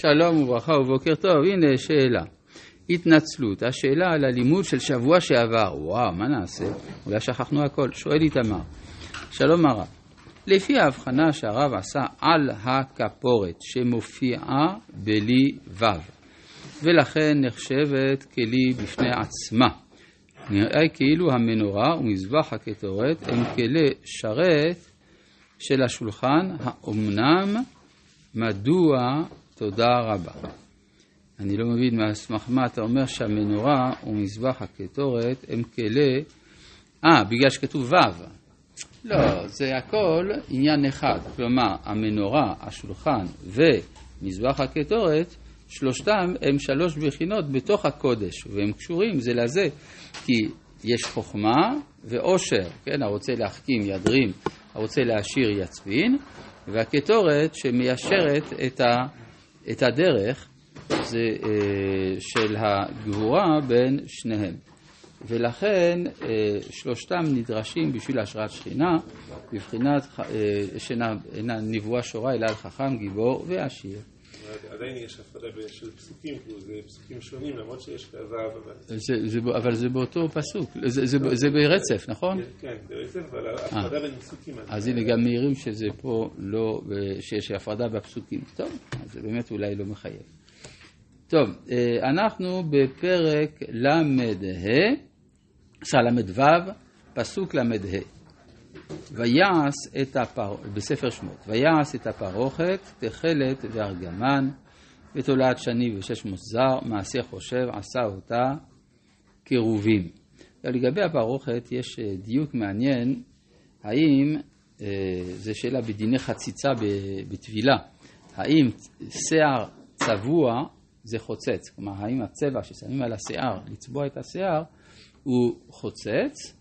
שלום וברכה ובוקר טוב, הנה שאלה. התנצלות, השאלה על הלימוד של שבוע שעבר, וואו, מה נעשה? אולי שכחנו הכל. שואל איתמר, שלום הרב, לפי ההבחנה שהרב עשה על הכפורת שמופיעה בלי ו', ולכן נחשבת כלי בפני עצמה, נראה כאילו המנורה ומזבח הקטורת הם כלי שרת של השולחן, האומנם מדוע תודה רבה. אני לא מבין מהסמך מה אתה אומר שהמנורה ומזבח הקטורת הם כלי... אה, בגלל שכתוב ו'. לא, זה הכל עניין אחד. כלומר, המנורה, השולחן ומזבח הקטורת, שלושתם הם שלוש בחינות בתוך הקודש, והם קשורים זה לזה, כי יש חוכמה ועושר, כן? הרוצה להחכים ידרים, הרוצה להשאיר יצפין, והקטורת שמיישרת את, ה, את הדרך זה אה, של הגבורה בין שניהם. ולכן אה, שלושתם נדרשים בשביל השראת שכינה, בבחינת אה, שאינה נבואה שורה אלא על חכם, גיבור ועשיר. עדיין יש הפרדה של פסוקים, כאילו זה פסוקים שונים, למרות שיש ו', אבל זה באותו פסוק, זה ברצף, נכון? כן, ברצף, אבל הפרדה בין פסוקים. אז הנה, גם מעירים שזה פה לא, שיש הפרדה בפסוקים. טוב, אז זה באמת אולי לא מחייב. טוב, אנחנו בפרק ל"ה, ל"ו, פסוק ל"ה. ויעש את הפר... בספר שמות, ויעש את הפרוכת, תכלת וארגמן, ותולעת שני ושש מוזר, מעשה חושב, עשה אותה כרובים. לגבי הפרוכת יש דיוק מעניין, האם, זו שאלה בדיני חציצה בטבילה, האם שיער צבוע זה חוצץ, כלומר האם הצבע ששמים על השיער, לצבוע את השיער, הוא חוצץ,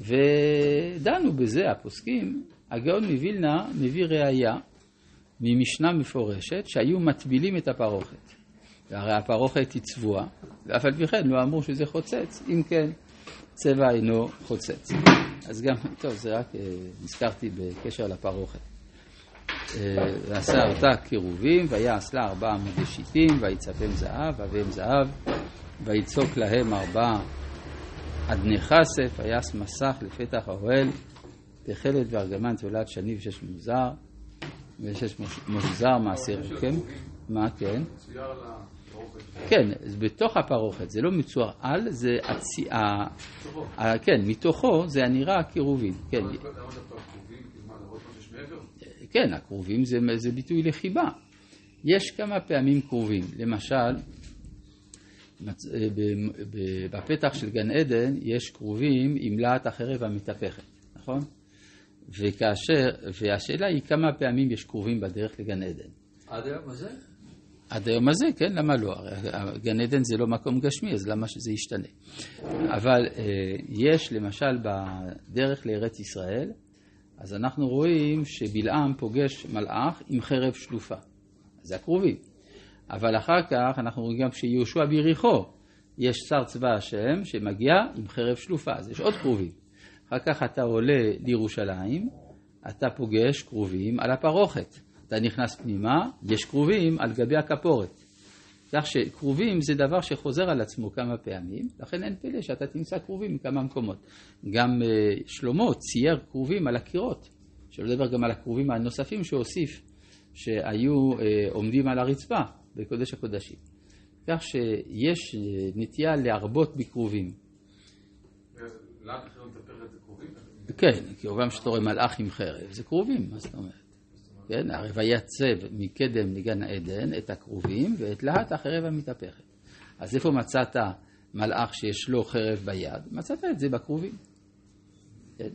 ודנו בזה הפוסקים, הגאון מווילנה מביא ראייה ממשנה מפורשת שהיו מטבילים את הפרוכת. והרי הפרוכת היא צבועה, ואף על פי כן לא אמרו שזה חוצץ, אם כן צבע אינו חוצץ. אז גם, טוב, זה רק נזכרתי בקשר לפרוכת. ועשה אותה קירובים, ויעש לה ארבעה עמודי ויצפם זהב, אביהם זהב, ויצוק להם ארבעה אדני כסף, ויעש מסך לפתח האוהל, תכלת וארגמן תולד שני ושש מוזר, ושש מוזר מעשר רוקם. מה כן? כן, בתוך הפרוכת, זה לא מצואר על, זה הציעה, כן, מתוכו זה הנראה קירובים, כן. כן, הקרובים זה, זה ביטוי לחיבה. יש כמה פעמים קרובים, למשל, בפתח של גן עדן יש כרובים עם להט החרב המתהפכת, נכון? וכאשר, והשאלה היא כמה פעמים יש כרובים בדרך לגן עדן. עד היום הזה? עד היום הזה, כן, למה לא? גן עדן זה לא מקום גשמי, אז למה שזה ישתנה? אבל יש למשל בדרך לארץ ישראל, אז אנחנו רואים שבלעם פוגש מלאך עם חרב שלופה. זה הכרובים. אבל אחר כך אנחנו רואים גם שיהושע ביריחו, יש שר צבא השם שמגיע עם חרב שלופה, אז יש עוד כרובים. אחר כך אתה עולה לירושלים, אתה פוגש כרובים על הפרוכת. אתה נכנס פנימה, יש כרובים על גבי הכפורת. כך שכרובים זה דבר שחוזר על עצמו כמה פעמים, לכן אין פלא שאתה תמצא כרובים מכמה מקומות. גם uh, שלמה צייר כרובים על הקירות, שלא לדבר גם על הכרובים הנוספים שהוסיף, שהיו uh, עומדים על הרצפה בקודש הקודשים. כך שיש נטייה להרבות כרובים? כן, כי כמובן שאתה רואה מלאך עם חרב, זה כרובים, מה זאת אומרת? כן, הרי ויצב מקדם לגן עדן את הכרובים ואת להט החרב המתהפכת. אז איפה מצאת מלאך שיש לו חרב ביד? מצאת את זה בכרובים. כן,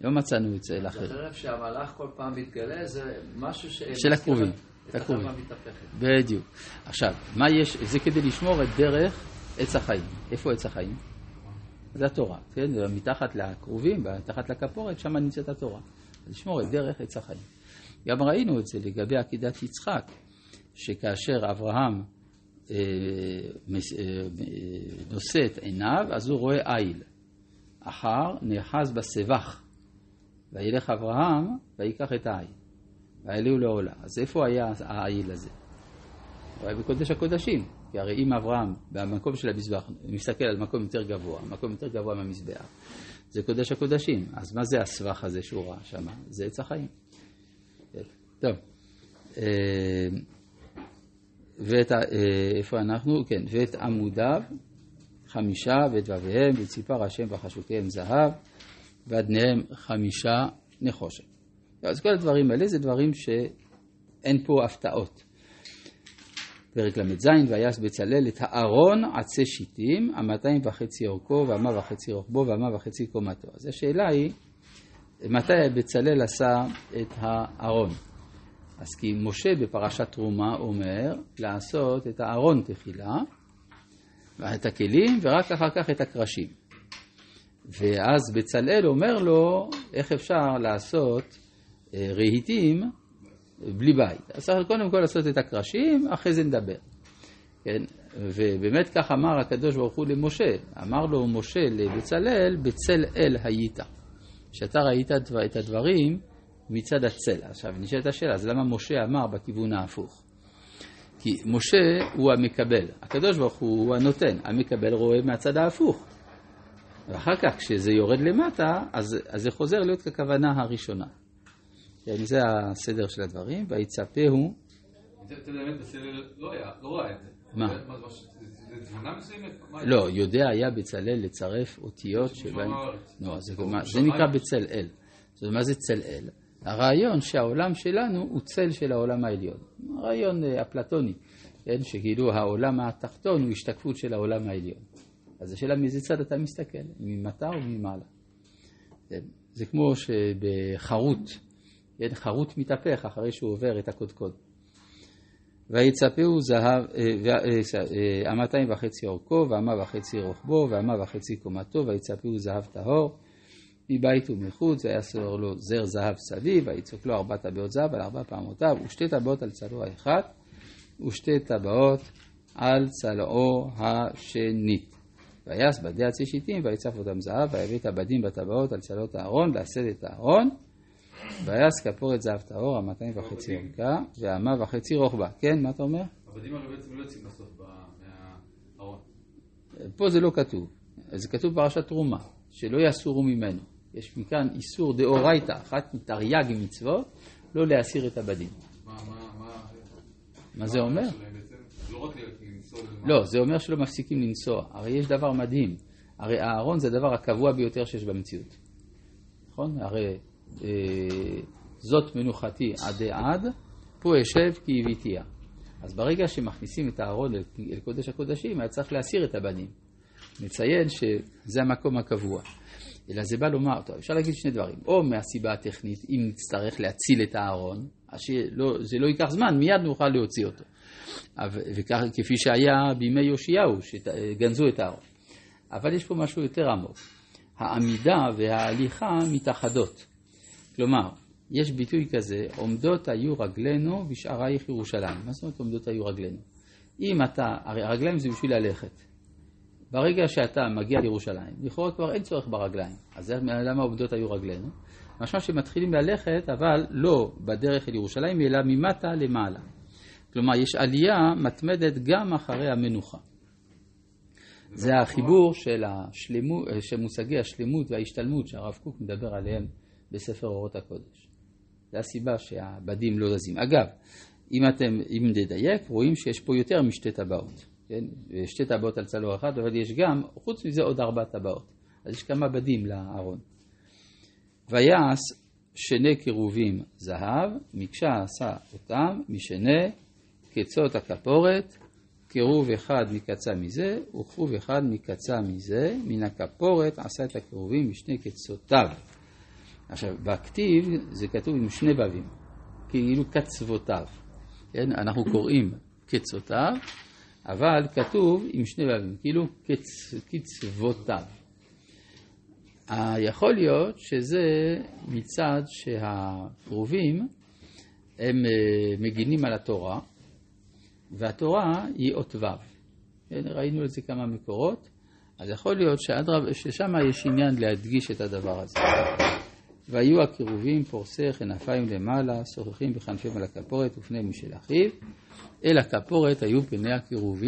לא מצאנו את זה לאחר. זה חרב שהמלאך כל פעם מתגלה, זה משהו ש... של הכרובים. המתהפכת. בדיוק. עכשיו, מה יש, זה כדי לשמור את דרך עץ החיים. איפה עץ החיים? זה התורה, כן? מתחת לכרובים, מתחת לכפורת, שם נמצאת התורה. לשמור את דרך עץ החיים. גם ראינו את זה לגבי עקידת יצחק, שכאשר אברהם אה, אה, נושא את עיניו, אז הוא רואה איל. אחר נאחז בסבך, וילך אברהם ויקח את העיל, ויעלהו לעולה. אז איפה היה העיל הזה? הוא היה בקודש הקודשים, כי הרי אם אברהם במקום של המזבח מסתכל על מקום יותר גבוה, מקום יותר גבוה מהמזבח, זה קודש הקודשים, אז מה זה הסבך הזה שהוא ראה שם? זה עץ החיים. טוב, אה, ואת, אה, איפה אנחנו? כן, ואת עמודיו חמישה ואת וביהם וציפר השם וחשותיהם זהב ואדניהם חמישה נחושת. אז כל הדברים האלה זה דברים שאין פה הפתעות. פרק ל"ז, ויעש בצלאל את הארון עצי שיטים, המאתיים וחצי אורכו והמה וחצי רוחבו והמה וחצי קומתו. אז השאלה היא, מתי בצלאל עשה את הארון? אז כי משה בפרשת תרומה אומר לעשות את הארון תחילה, את הכלים, ורק אחר כך את הקרשים. ואז בצלאל אומר לו, איך אפשר לעשות רהיטים בלי בית. אז צריך קודם כל לעשות את הקרשים, אחרי זה נדבר. כן? ובאמת כך אמר הקדוש ברוך הוא למשה. אמר לו משה לבצלאל, בצל אל היית. שאתה ראית את הדברים מצד הצל. עכשיו נשאלת השאלה, אז למה משה אמר בכיוון ההפוך? כי משה הוא המקבל, הקדוש ברוך הוא הוא הנותן, המקבל רואה מהצד ההפוך. ואחר כך כשזה יורד למטה, אז, אז זה חוזר להיות ככוונה הראשונה. כן, זה הסדר של הדברים, ויצפהו, יודע, באמת בצלאל לא היה, לא ראה את זה. מה? זה- זה תמונה מסוימת? לא, יודע היה בצלאל לצרף אותיות שבהן... לא, זה, זה. נקרא בצלאל. זאת אומרת, מה זה צלאל? הרעיון שהעולם שלנו הוא צל של העולם העליון. הרעיון אה, אפלטוני, כן? שכאילו העולם התחתון הוא השתקפות של העולם העליון. אז השאלה מאיזה צד אתה מסתכל, ממטה או ממעלה. כן? זה כמו שבחרוט, כן? חרוט מתהפך אחרי שהוא עובר את הקודקוד. ויצפהו זהב, אה, ו- אה, אה, המאתיים וחצי אורכו, והמה וחצי רוחבו, והמה וחצי קומתו, ויצפהו זהב טהור, מבית ומחוץ, ויעשור לו זר זהב סביב, ויצוק לו ארבע טבעות זהב על ארבע פעמותיו, ושתי טבעות על צלעו האחד, ושתי טבעות על צלעו השנית. ויעש בדי עצי שיטים, ויצף אותם זהב, ויביא את הבדים בטבעות על צלעות הארון, לעשת את הארון, ויעש כפורת זהב טהור, המאתיים וחצי אורכה, והמה וחצי רוחבה. כן, מה אתה אומר? עבדים הרי בעצם לא יוצאים בסוף מהארון. פה זה לא כתוב, זה כתוב בפרשת תרומה, שלא יסורו ממנו. יש מכאן איסור דאורייתא, אחת מתרי"ג מצוות, לא להסיר את הבדים. מה, מה, מה... מה זה אומר? לא. לא, זה אומר שלא מפסיקים לנסוע. הרי יש דבר מדהים, הרי הארון זה הדבר הקבוע ביותר שיש במציאות. נכון? הרי זאת מנוחתי עדי עד, פה אשב כי הביתיה. אז ברגע שמכניסים את הארון אל, קודש הקודשים, היה צריך להסיר את הבנים. נציין שזה המקום הקבוע. אלא זה בא לומר, טוב, אפשר להגיד שני דברים. או מהסיבה הטכנית, אם נצטרך להציל את הארון, אז שלא, זה לא ייקח זמן, מיד נוכל להוציא אותו. וכך, כפי שהיה בימי יאשיהו, שגנזו את הארון. אבל יש פה משהו יותר עמוק. העמידה וההליכה מתאחדות. כלומר, יש ביטוי כזה, עומדות היו רגלינו בשערייך ירושלים. מה זאת אומרת עומדות היו רגלינו? אם אתה, הרי הרגליים זה בשביל ללכת. ברגע שאתה מגיע לירושלים, לכאורה כבר אין צורך ברגליים. אז למה עומדות היו רגלינו? משמע שמתחילים ללכת, אבל לא בדרך אל ירושלים, אלא ממטה למעלה. כלומר, יש עלייה מתמדת גם אחרי המנוחה. זה החיבור של, השלמו, של מושגי השלמות וההשתלמות שהרב קוק מדבר עליהם בספר אורות הקודש. זו הסיבה שהבדים לא זזים. אגב, אם אתם, אם נדייק, רואים שיש פה יותר משתי טבעות. כן? שתי טבעות על צלור אחד, אבל יש גם, חוץ מזה עוד ארבע טבעות. אז יש כמה בדים לארון. ויעש שני קירובים זהב, מקשה עשה אותם משנה קצות הכפורת, קירוב אחד מקצה מזה, וכפוב אחד מקצה מזה, מן הכפורת עשה את הקירובים משני קצותיו. עכשיו, בכתיב זה כתוב עם שני ו"ים, כאילו קצוותיו. כן? אנחנו קוראים קצותיו, אבל כתוב עם שני ו"ים, כאילו קצ... קצוותיו. יכול להיות שזה מצד שהקרובים הם אה, מגינים על התורה, והתורה היא אות ו'. כן, ראינו את זה כמה מקורות, אז יכול להיות ששם יש עניין להדגיש את הדבר הזה. והיו הקירובים פורסי כנפיים למעלה, שוחחים בכנפיהם על הכפורת ופניהם משל אחיו. אל הכפורת היו פני הקירובים.